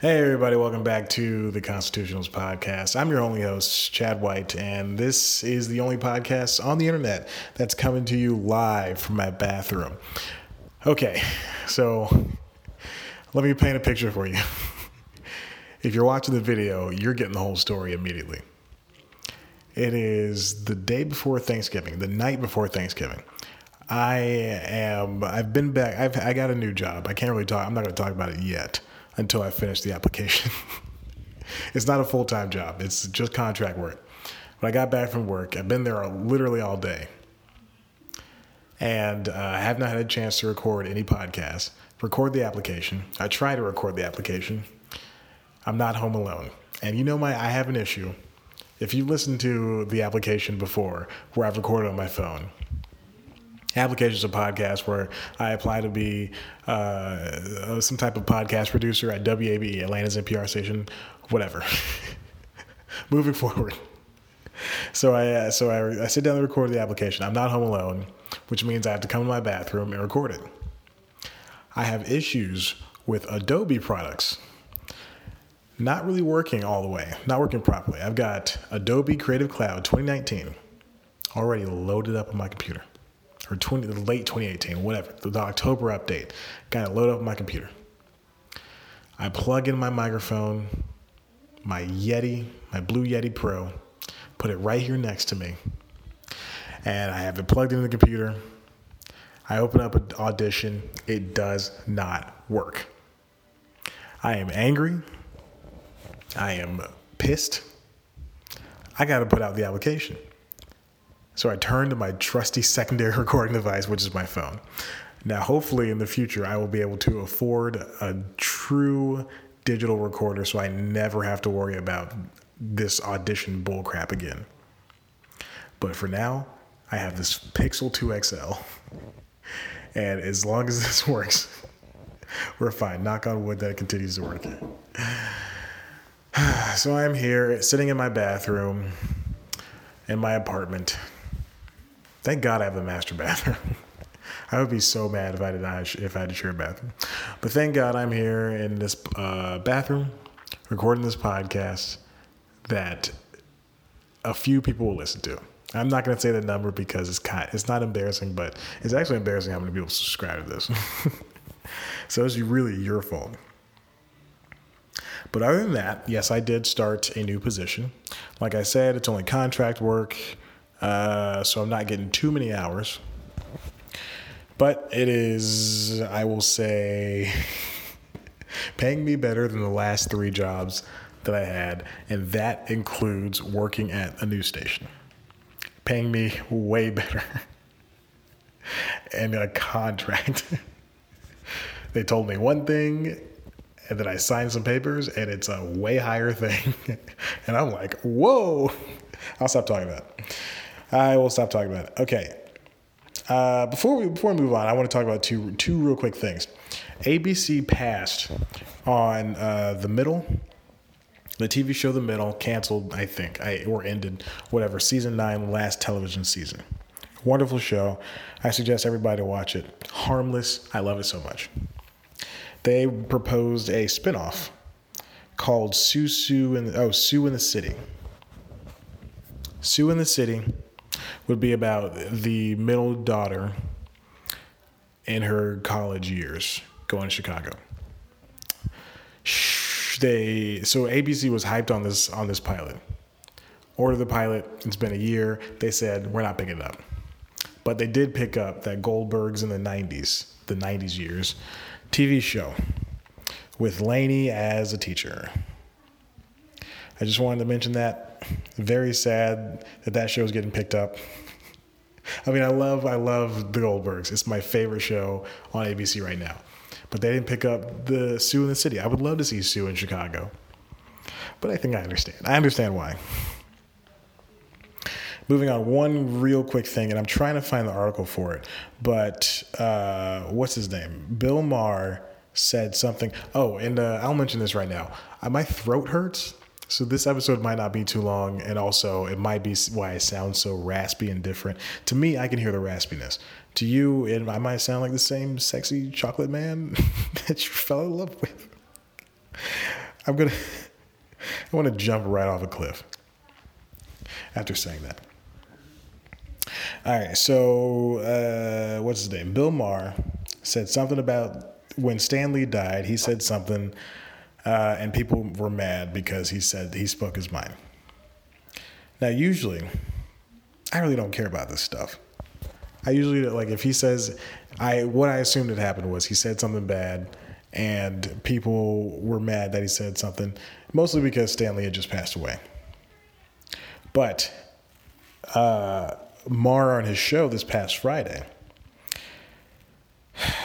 Hey, everybody, welcome back to the Constitutionals Podcast. I'm your only host, Chad White, and this is the only podcast on the internet that's coming to you live from my bathroom. Okay, so let me paint a picture for you. if you're watching the video, you're getting the whole story immediately. It is the day before Thanksgiving, the night before Thanksgiving. I am, I've been back, I've, I got a new job. I can't really talk, I'm not going to talk about it yet until I finish the application. it's not a full time job, it's just contract work. When I got back from work, I've been there literally all day. And uh, I have not had a chance to record any podcast. record the application. I try to record the application. I'm not home alone. And you know, my I have an issue. If you've listened to the application before, where I've recorded on my phone, applications of podcasts where I apply to be uh, some type of podcast producer at WABE, Atlanta's NPR station, whatever. Moving forward. So I uh, so I, I sit down to record the application. I'm not home alone, which means I have to come to my bathroom and record it. I have issues with Adobe products. Not really working all the way, not working properly. I've got Adobe Creative Cloud 2019 already loaded up on my computer or 20, late 2018, whatever, the, the October update. Got it loaded up my computer. I plug in my microphone, my Yeti, my Blue Yeti Pro, put it right here next to me, and I have it plugged into the computer. I open up an audition. It does not work. I am angry. I am pissed. I got to put out the application. So I turned to my trusty secondary recording device, which is my phone. Now, hopefully, in the future, I will be able to afford a true digital recorder so I never have to worry about this audition bullcrap again. But for now, I have this Pixel 2 XL. And as long as this works, we're fine. Knock on wood that it continues to work. So I'm here sitting in my bathroom in my apartment Thank God I have a master bathroom. I would be so mad if I did not if I had to share a bathroom. But thank God I'm here in this uh, bathroom recording this podcast that a few people will listen to. I'm not going to say the number because it's kind, it's not embarrassing, but it's actually embarrassing how many people subscribe to this. so it's really your fault. But other than that, yes, I did start a new position. Like I said, it's only contract work. Uh, so I'm not getting too many hours. But it is, I will say, paying me better than the last three jobs that I had, and that includes working at a news station. Paying me way better. and a contract. they told me one thing, and then I signed some papers, and it's a way higher thing. and I'm like, whoa. I'll stop talking about it. I will stop talking about it. Okay. Uh, before we before we move on, I want to talk about two two real quick things. ABC passed on uh, the middle, the TV show The Middle, canceled, I think, I, or ended, whatever, season nine, last television season. Wonderful show. I suggest everybody watch it. Harmless. I love it so much. They proposed a spinoff called Sue Sue in oh Sue in the City. Sue in the City would be about the middle daughter in her college years going to Chicago. They so ABC was hyped on this on this pilot. Order the pilot. It's been a year. They said we're not picking it up, but they did pick up that Goldberg's in the '90s, the '90s years, TV show with Lainie as a teacher. I just wanted to mention that. Very sad that that show is getting picked up. I mean, I love I love the Goldbergs. It's my favorite show on ABC right now. But they didn't pick up the Sue in the City. I would love to see Sue in Chicago. But I think I understand. I understand why. Moving on, one real quick thing, and I'm trying to find the article for it. But uh, what's his name? Bill Maher said something. Oh, and uh, I'll mention this right now. Uh, my throat hurts so this episode might not be too long, and also it might be why I sound so raspy and different. To me, I can hear the raspiness. To you, it, I might sound like the same sexy chocolate man that you fell in love with. I'm gonna. I want to jump right off a cliff after saying that. All right, so uh, what's his name? Bill Maher said something about when Stan Lee died. He said something, uh, and people were mad because he said he spoke his mind. Now, usually, I really don't care about this stuff. I usually like if he says, I what I assumed had happened was he said something bad, and people were mad that he said something, mostly because Stan Lee had just passed away. But uh, Maher on his show this past Friday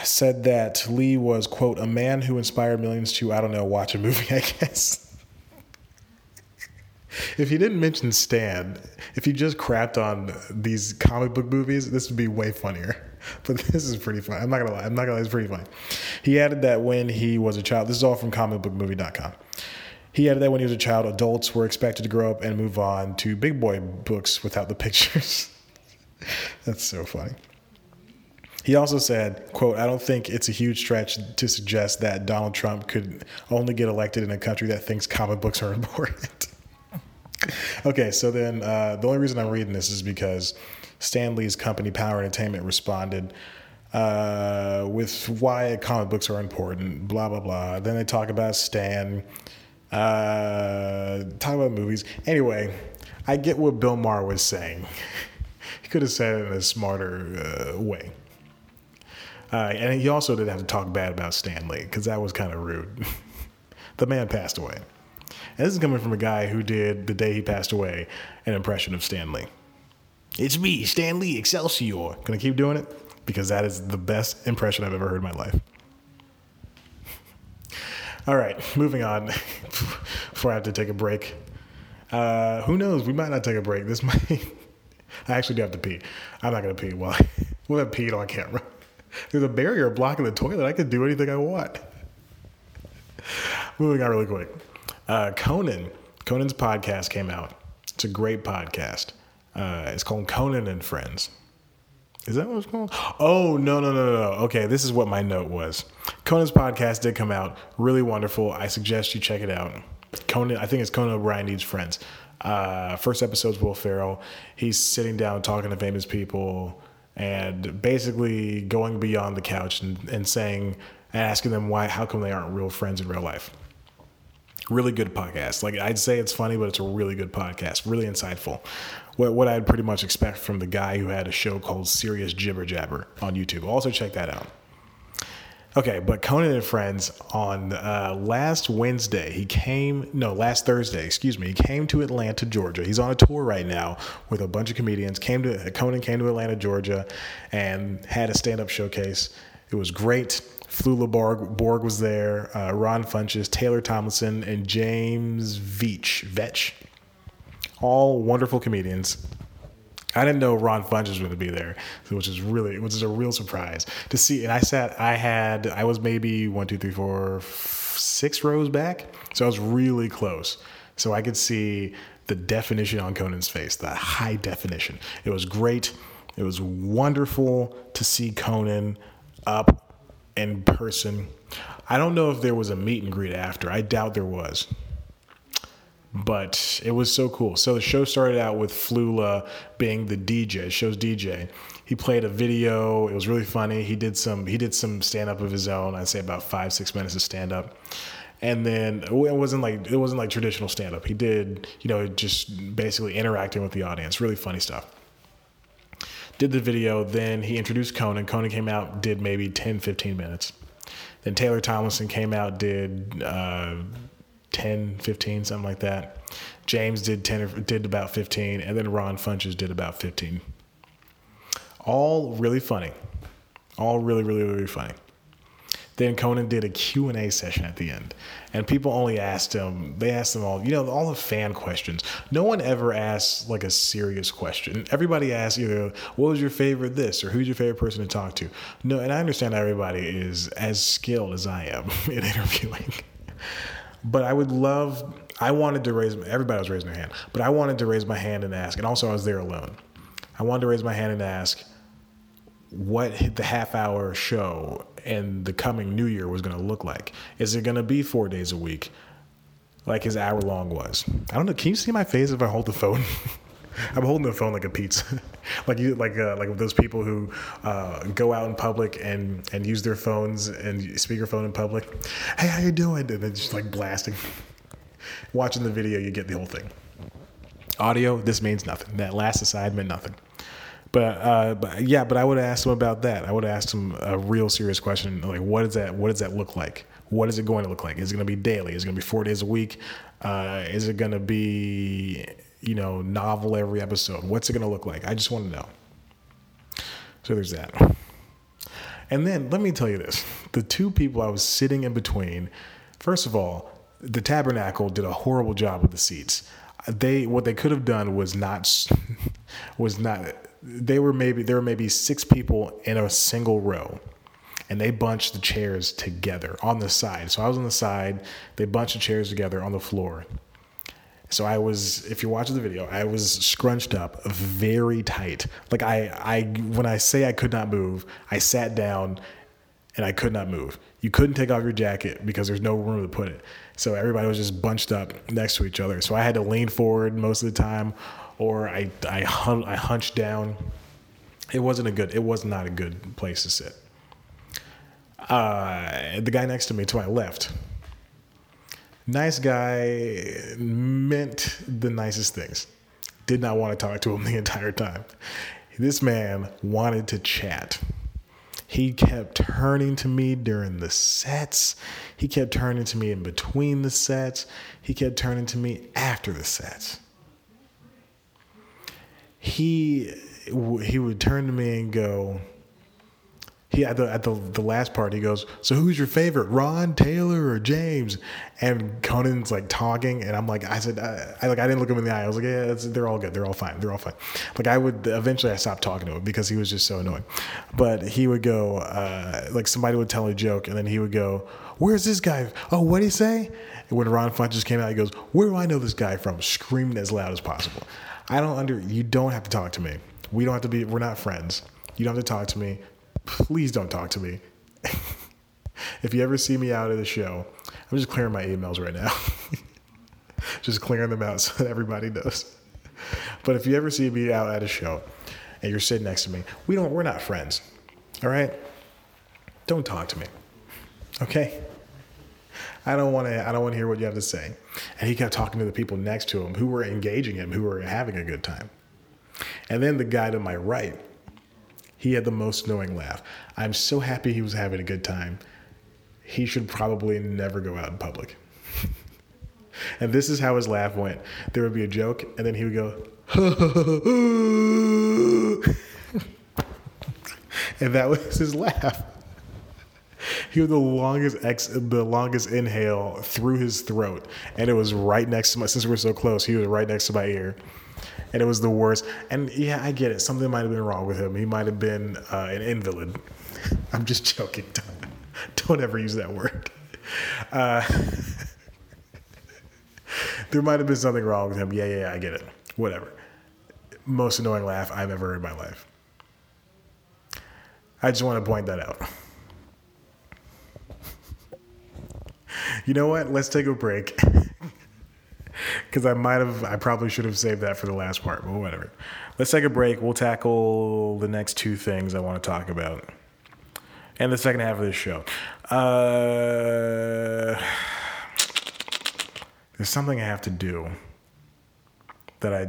said that Lee was, quote, a man who inspired millions to, I don't know, watch a movie, I guess. if he didn't mention Stan, if he just crapped on these comic book movies, this would be way funnier. But this is pretty funny. I'm not gonna lie. I'm not gonna lie. It's pretty funny. He added that when he was a child, this is all from comicbookmovie.com. He added that when he was a child, adults were expected to grow up and move on to big boy books without the pictures. That's so funny. He also said, quote, I don't think it's a huge stretch to suggest that Donald Trump could only get elected in a country that thinks comic books are important. okay, so then uh, the only reason I'm reading this is because Stan Lee's company, POW! Entertainment, responded uh, with why comic books are important, blah, blah, blah. Then they talk about Stan, uh, talk about movies. Anyway, I get what Bill Maher was saying. he could have said it in a smarter uh, way. Uh, and he also didn't have to talk bad about Stan Lee because that was kind of rude. the man passed away. And this is coming from a guy who did, the day he passed away, an impression of Stan Lee. It's me, Stan Lee, Excelsior. Gonna keep doing it because that is the best impression I've ever heard in my life. All right, moving on before I have to take a break. Uh, who knows? We might not take a break. This might. I actually do have to pee. I'm not gonna pee. Well, we'll have peed on camera. There's a barrier blocking the toilet. I can do anything I want. Moving on really quick. Uh, Conan, Conan's podcast came out. It's a great podcast. Uh, it's called Conan and Friends. Is that what it's called? Oh, no, no, no, no. Okay, this is what my note was. Conan's podcast did come out. Really wonderful. I suggest you check it out. Conan, I think it's Conan O'Brien Needs Friends. Uh, first episode's Will Ferrell. He's sitting down talking to famous people and basically going beyond the couch and, and saying and asking them why, how come they aren't real friends in real life. Really good podcast. Like I'd say it's funny, but it's a really good podcast. Really insightful. What what I'd pretty much expect from the guy who had a show called Serious Jibber Jabber on YouTube. Also check that out. Okay, but Conan and Friends on uh, last Wednesday, he came, no, last Thursday, excuse me, he came to Atlanta, Georgia. He's on a tour right now with a bunch of comedians. Came to Conan came to Atlanta, Georgia, and had a stand-up showcase. It was great. Flula Borg, Borg was there, uh, Ron Funches, Taylor Tomlinson, and James Veitch, Vetch. All wonderful comedians. I didn't know Ron Funches was going to be there, which is really, which is a real surprise to see. And I sat, I had, I was maybe one, two, three, four, six rows back, so I was really close, so I could see the definition on Conan's face, the high definition. It was great. It was wonderful to see Conan up in person. I don't know if there was a meet and greet after. I doubt there was but it was so cool. So the show started out with Flula being the DJ, show's DJ. He played a video. It was really funny. He did some he did some stand up of his own. I'd say about five six minutes of stand up, and then it wasn't like it wasn't like traditional stand up. He did you know just basically interacting with the audience. Really funny stuff. Did the video. Then he introduced Conan. Conan came out, did maybe 10, 15 minutes. Then Taylor Tomlinson came out, did. Uh, 10, 15, something like that. James did 10 did about 15 and then Ron Funches did about 15. All really funny. All really really really funny. Then Conan did a Q&A session at the end. And people only asked him, they asked them all, you know, all the fan questions. No one ever asks like a serious question. Everybody asks either, what was your favorite this or who's your favorite person to talk to? No, and I understand everybody is as skilled as I am in interviewing. But I would love, I wanted to raise, everybody was raising their hand, but I wanted to raise my hand and ask, and also I was there alone. I wanted to raise my hand and ask what the half hour show and the coming new year was going to look like. Is it going to be four days a week? like his hour long was. I don't know. Can you see my face if I hold the phone? I'm holding the phone like a pizza, like you, like uh, like those people who uh, go out in public and and use their phones and speakerphone in public. Hey, how you doing? And then just like blasting. Watching the video, you get the whole thing. Audio, this means nothing. That last aside meant nothing. But, uh, but yeah, but I would have asked him about that. I would have asked him a real serious question, like what is that what does that look like? What is it going to look like? Is it going to be daily? Is it going to be four days a week? Uh, is it going to be you know novel every episode? What's it going to look like? I just want to know. So there's that. And then let me tell you this: the two people I was sitting in between. First of all, the Tabernacle did a horrible job with the seats. They what they could have done was not was not they were maybe there were maybe six people in a single row and they bunched the chairs together on the side. So I was on the side, they bunched the chairs together on the floor. So I was, if you're watching the video, I was scrunched up very tight. Like I, I, when I say I could not move, I sat down and I could not move. You couldn't take off your jacket because there's no room to put it. So everybody was just bunched up next to each other. So I had to lean forward most of the time or I I, hun- I hunched down. It wasn't a good. It was not a good place to sit. Uh, the guy next to me, to my left, nice guy, meant the nicest things. Did not want to talk to him the entire time. This man wanted to chat. He kept turning to me during the sets. He kept turning to me in between the sets. He kept turning to me after the sets he he would turn to me and go he at the at the, the last part he goes so who's your favorite ron taylor or james? And conan's like talking and i'm like i said i, I like i didn't look him in the eye. I was like yeah they're all good. They're all fine. They're all fine. Like i would eventually i stopped talking to him because he was just so annoying. But he would go uh, like somebody would tell a joke and then he would go where's this guy? Oh what did he say? And when ron funches came out he goes where do i know this guy from? Screaming as loud as possible. I don't under you don't have to talk to me. We don't have to be we're not friends. You don't have to talk to me. Please don't talk to me. if you ever see me out at a show, I'm just clearing my emails right now. just clearing them out so that everybody knows. But if you ever see me out at a show and you're sitting next to me, we don't we're not friends. All right? Don't talk to me. Okay? I don't want to. I don't want to hear what you have to say. And he kept talking to the people next to him who were engaging him, who were having a good time. And then the guy to my right, he had the most knowing laugh. I'm so happy he was having a good time. He should probably never go out in public. and this is how his laugh went. There would be a joke, and then he would go, and that was his laugh. He had the longest ex, the longest inhale through his throat, and it was right next to my. Since we are so close, he was right next to my ear, and it was the worst. And yeah, I get it. Something might have been wrong with him. He might have been uh, an invalid. I'm just joking. Don't, don't ever use that word. Uh, there might have been something wrong with him. Yeah, yeah, yeah, I get it. Whatever. Most annoying laugh I've ever heard in my life. I just want to point that out. you know what? Let's take a break. Because I might have, I probably should have saved that for the last part, but whatever. Let's take a break. We'll tackle the next two things I want to talk about and the second half of this show. Uh, there's something I have to do that I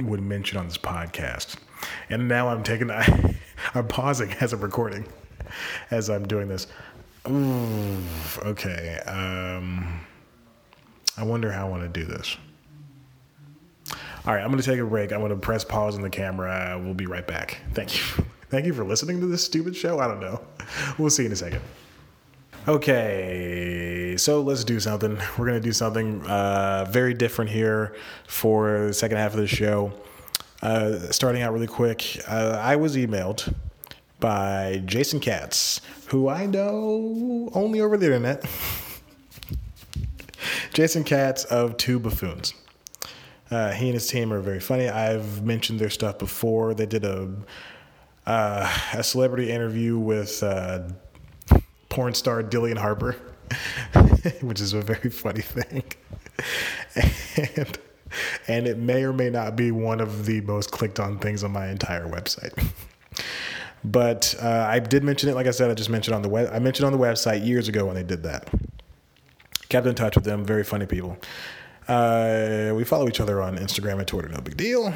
would mention on this podcast. And now I'm taking, I, I'm pausing as I'm recording, as I'm doing this. Ooh, okay. Um, I wonder how I want to do this. All right, I'm going to take a break. I'm going to press pause on the camera. We'll be right back. Thank you. Thank you for listening to this stupid show. I don't know. We'll see in a second. Okay, so let's do something. We're going to do something uh, very different here for the second half of the show. Uh, starting out really quick, uh, I was emailed by Jason Katz, who I know only over the internet. Jason Katz of Two Buffoons. Uh, he and his team are very funny. I've mentioned their stuff before. They did a uh, a celebrity interview with uh, porn star Dillion Harper, which is a very funny thing. and and it may or may not be one of the most clicked on things on my entire website. but uh, I did mention it. Like I said, I just mentioned on the web. I mentioned on the website years ago when they did that. Kept in touch with them. Very funny people. Uh, we follow each other on Instagram and Twitter. No big deal.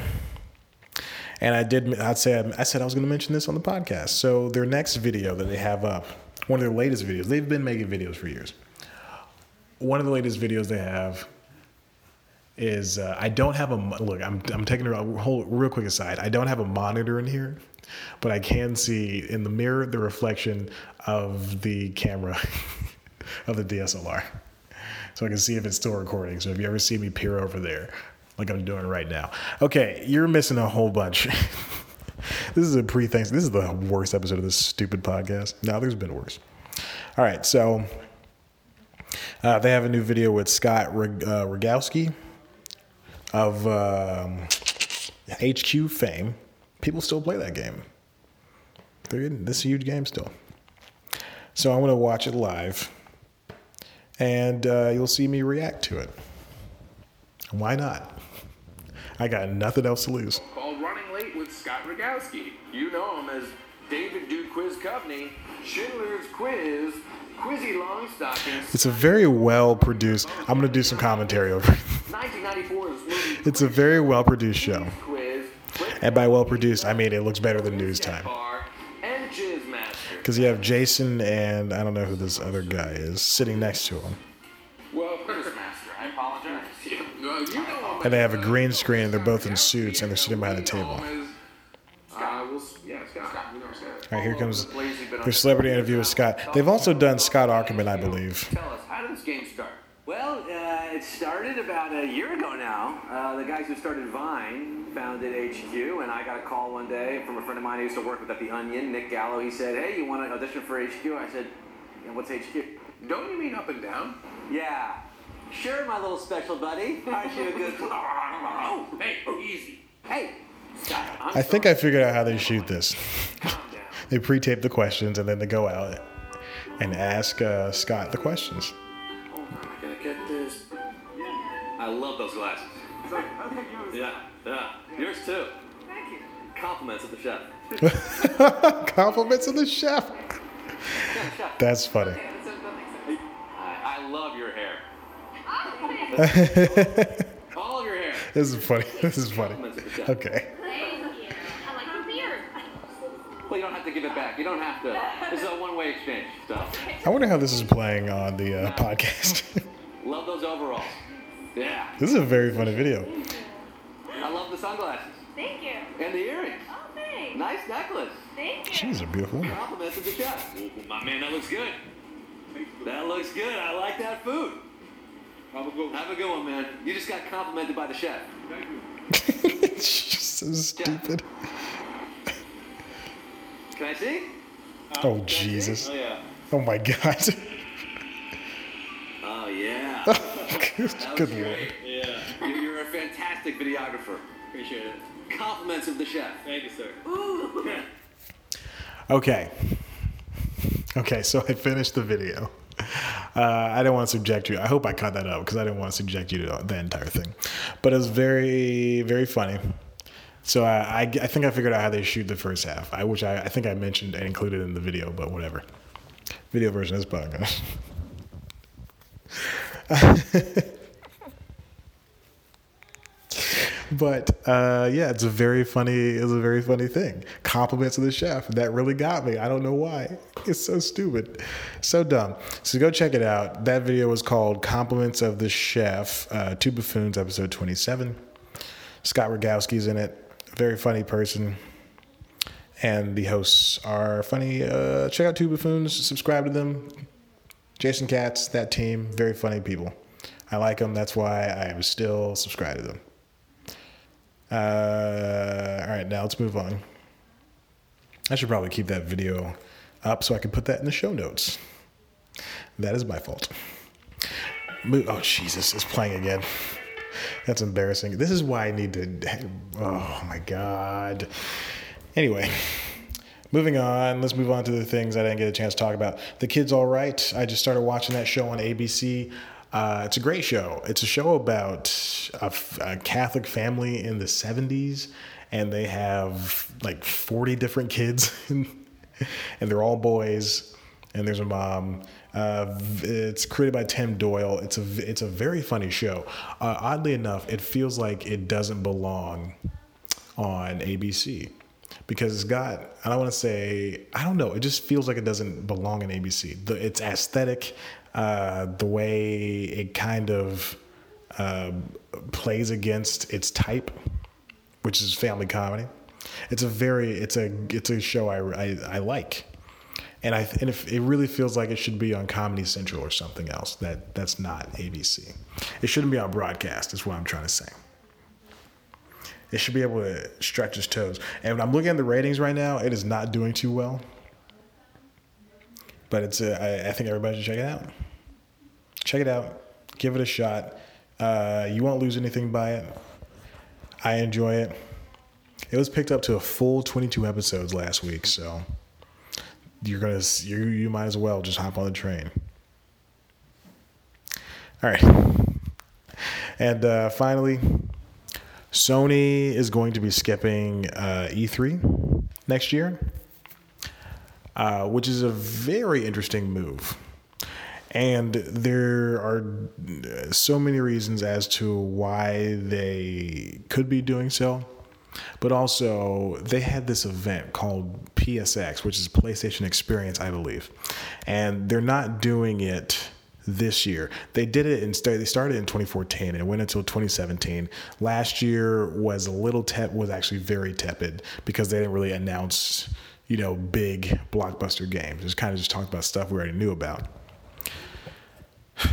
And I did. I'd say I said I was going to mention this on the podcast. So their next video that they have up, one of their latest videos. They've been making videos for years. One of the latest videos they have is uh, I don't have a look. I'm I'm taking a whole real quick aside. I don't have a monitor in here, but I can see in the mirror the reflection of the camera of the DSLR, so I can see if it's still recording. So if you ever see me peer over there, like I'm doing right now, okay, you're missing a whole bunch. this is a pre thanks. This is the worst episode of this stupid podcast. Now there's been worse. All right, so. Uh, they have a new video with Scott Rog- uh, Rogowski of um, HQ fame, people still play that game. They're in this huge game still. So I'm to watch it live, and uh, you'll see me react to it. Why not? I got nothing else to lose. Called Running Late with Scott Rogowski. You know him as David Duke Quiz Coveney, Schindler's Quiz, Quizzy Longstockings. It's a very well produced. I'm going to do some commentary over it. It's a very well produced show. And by well produced, I mean it looks better than News Time. Because you have Jason and I don't know who this other guy is sitting next to him. Well, Quizmaster, I apologize. You know, And they have a green screen. and They're both in suits and they're sitting behind a table. All right, here comes their celebrity interview with Scott. They've also done Scott Aukerman, I believe. Tell us, how did this game start? Well, uh, it started about a year ago now. Uh, the guys who started Vine founded HQ, and I got a call one day from a friend of mine who used to work with at The Onion, Nick Gallo. He said, Hey, you want to audition for HQ? I said, yeah, What's HQ? Don't you mean up and down? Yeah. Sure, my little special buddy. Aren't you a good. oh, hey, easy. Hey, Scott. I'm I think I figured out how they shoot this. They pre-tape the questions and then they go out and ask uh, Scott the questions. Yeah, yeah. Yours too. Thank you. Compliments of the chef. Compliments of the chef. Yeah, chef. That's funny. Okay, so that. I, I love your hair. All of your hair. This is funny. This is funny. Compliments of the chef. Okay. Thank you. I like your beard. Well, you don't have to give it back. You don't have to. This is a one-way exchange. So, I wonder how this is playing on the uh, podcast. love those overalls. Yeah. this is a very funny video. I love the sunglasses Thank you. and the earrings. Oh, thanks. Nice necklace. Thank you. She's a beautiful woman. Compliments of the chef. Oh, oh, my man, that looks good. That looks good. I like that food. Have a good Have a good one, man. You just got complimented by the chef. Thank She's so stupid. Can I see? Oh Jesus. Oh yeah. Oh my God. Oh yeah. Good, That good lord. Yeah. You're, you're a fantastic videographer. Appreciate it. Compliments of the chef. Thank you, sir. Okay. Okay, so I finished the video. Uh, I didn't want to subject you. I hope I cut that out because I didn't want to subject you to the entire thing. But it was very, very funny. So I, I, I think I figured out how they shoot the first half, I, which I, I think I mentioned and included in the video, but whatever. Video version of this podcast. But uh, yeah, it's a very funny. It's a very funny thing. Compliments of the chef. That really got me. I don't know why. It's so stupid, so dumb. So go check it out. That video was called "Compliments of the Chef." Uh, Two Buffoons, episode twenty-seven. Scott Rogowski's in it. Very funny person, and the hosts are funny. Uh, check out Two Buffoons. Subscribe to them. Jason Katz, that team, very funny people. I like them. That's why I am still subscribed to them. Uh, all right, now let's move on. I should probably keep that video up so I can put that in the show notes. That is my fault. Mo- Oh, Jesus, it's playing again. That's embarrassing. This is why I need to. Oh, my God. Anyway, moving on. Let's move on to the things I didn't get a chance to talk about. The Kid's All Right. I just started watching that show on ABC. Uh, it's a great show. It's a show about a Catholic family in the 70s, and they have like 40 different kids, and they're all boys, and there's a mom. Uh, it's created by Tim Doyle. It's a it's a very funny show. Uh, oddly enough, it feels like it doesn't belong on ABC because it's got I don't want to say I don't know it just feels like it doesn't belong in ABC. The, it's aesthetic, uh, the way it kind of uh, plays against its type, which is family comedy. It's a very it's a it's a show I, I, I like, and I and if it really feels like it should be on Comedy Central or something else that that's not ABC. It shouldn't be on broadcast. Is what I'm trying to say. It should be able to stretch its toes. And when I'm looking at the ratings right now, it is not doing too well. But it's a, I, I think everybody should check it out. Check it out. Give it a shot. Uh, you won't lose anything by it. I enjoy it. It was picked up to a full 22 episodes last week, so you're gonna you you might as well just hop on the train. All right, and uh, finally, Sony is going to be skipping uh, E3 next year, uh, which is a very interesting move. And there are so many reasons as to why they could be doing so. But also, they had this event called PSX, which is PlayStation Experience, I believe. And they're not doing it this year. They did it in they started in 2014 and it went until 2017. Last year was a little tep was actually very tepid because they didn't really announce, you know, big blockbuster games. Just kind of just talked about stuff we already knew about.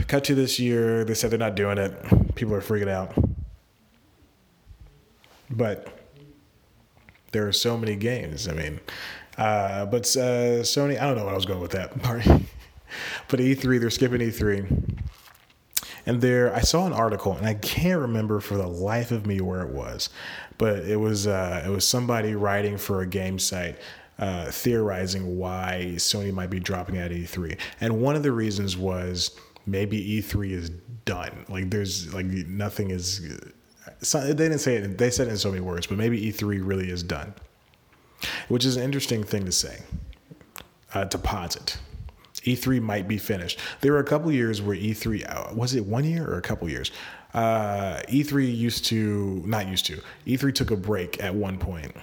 Cut to this year, they said they're not doing it. People are freaking out. But there are so many games. I mean, uh, but uh, Sony, I don't know what I was going with that but E3, they're skipping E3. And there, I saw an article, and I can't remember for the life of me where it was, but it was uh, it was somebody writing for a game site, uh, theorizing why Sony might be dropping at E3, and one of the reasons was maybe E3 is done. Like there's like nothing is. So they didn't say it. They said it in so many words, but maybe E3 really is done, which is an interesting thing to say. Uh, to posit. E3 might be finished. There were a couple years where E3 uh, was it one year or a couple years. Uh, E3 used to not used to. E3 took a break at one point,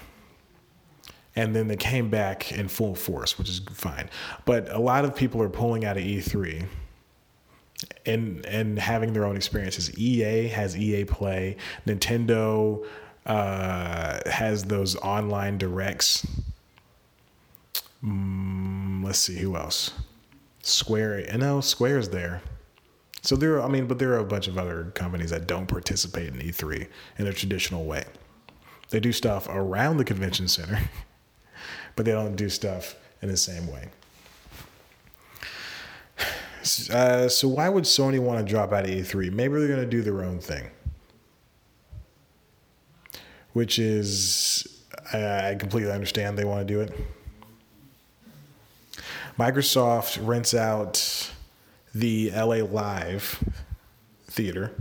and then they came back in full force, which is fine. But a lot of people are pulling out of E3 and and having their own experiences. EA has EA Play. Nintendo uh, has those online directs. Mm, let's see who else. Square. I know Square's there. So there. Are, I mean, but there are a bunch of other companies that don't participate in E3 in a traditional way. They do stuff around the convention center, but they don't do stuff in the same way. Uh, so why would Sony want to drop out of E3? Maybe they're going to do their own thing, which is I, I completely understand they want to do it. Microsoft rents out the LA Live theater,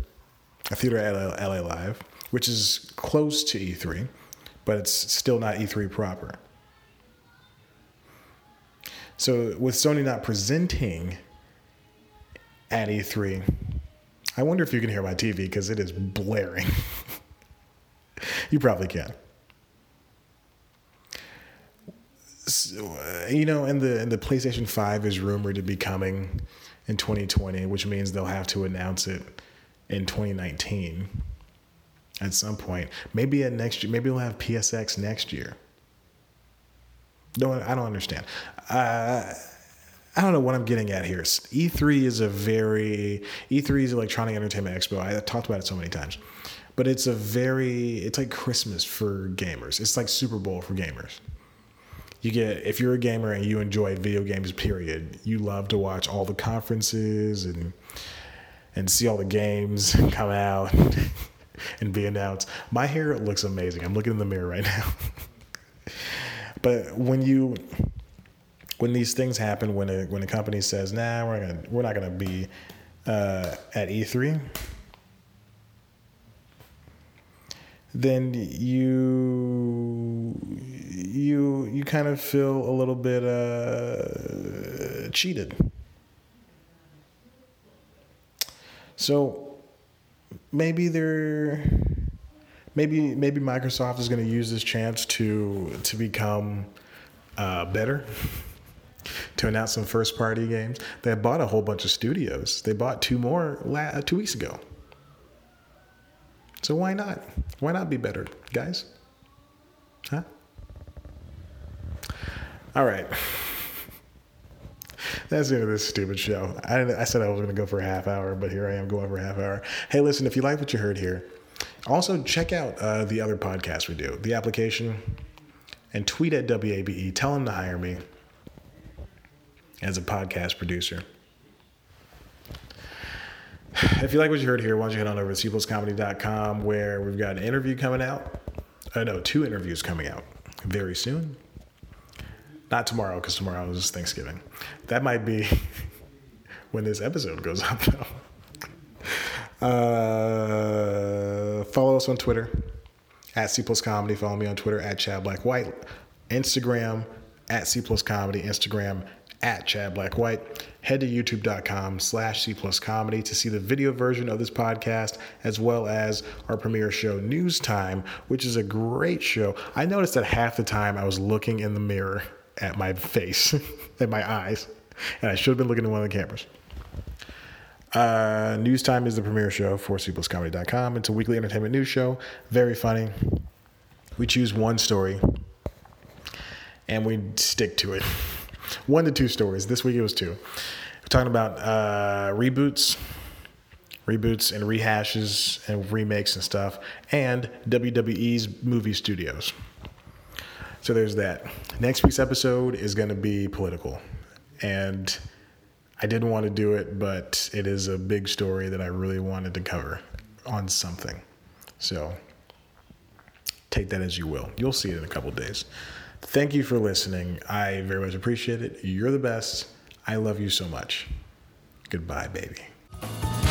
a theater at LA Live, which is close to E3, but it's still not E3 proper. So with Sony not presenting at E3. I wonder if you can hear my TV because it is blaring. you probably can. So, you know, and the and the PlayStation Five is rumored to be coming in 2020, which means they'll have to announce it in 2019 at some point. Maybe at next year. Maybe we'll have PSX next year. No, I don't understand. Uh, I don't know what I'm getting at here. E3 is a very E3 is Electronic Entertainment Expo. I talked about it so many times, but it's a very it's like Christmas for gamers. It's like Super Bowl for gamers. You get if you're a gamer and you enjoy video games, period. You love to watch all the conferences and and see all the games come out and be announced. My hair looks amazing. I'm looking in the mirror right now. but when you when these things happen, when a when a company says, "Nah, we're gonna we're not gonna be uh, at E3, then you you you kind of feel a little bit uh, cheated. So maybe they're maybe maybe Microsoft is going to use this chance to to become uh, better. to announce some first party games. They bought a whole bunch of studios. They bought two more la- two weeks ago. So why not? Why not be better, guys? Huh? All right. That's the end of this stupid show. I, I said I was going to go for a half hour, but here I am going for a half hour. Hey, listen, if you like what you heard here, also check out uh, the other podcasts we do, the application, and tweet at WABE. Tell them to hire me as a podcast producer. If you like what you heard here, why don't you head on over to cpluscomedy.com where we've got an interview coming out. I uh, know two interviews coming out very soon. Not tomorrow, because tomorrow is Thanksgiving. That might be when this episode goes up, though. Uh, follow us on Twitter at C plus Comedy. Follow me on Twitter at Chad Black White. Instagram at C plus Comedy. Instagram at Chad Black White. Head to youtube.com slash C plus comedy to see the video version of this podcast, as well as our premiere show, News Time, which is a great show. I noticed that half the time I was looking in the mirror at my face, at my eyes, and I should have been looking at one of the cameras. Uh, News Time is the premiere show for cpluscomedy.com. It's a weekly entertainment news show. Very funny. We choose one story and we stick to it. one to two stories. This week it was two. We're talking about uh, reboots, reboots and rehashes and remakes and stuff, and WWE's movie studios. So there's that. Next week's episode is going to be political. And I didn't want to do it, but it is a big story that I really wanted to cover on something. So take that as you will. You'll see it in a couple days. Thank you for listening. I very much appreciate it. You're the best. I love you so much. Goodbye, baby.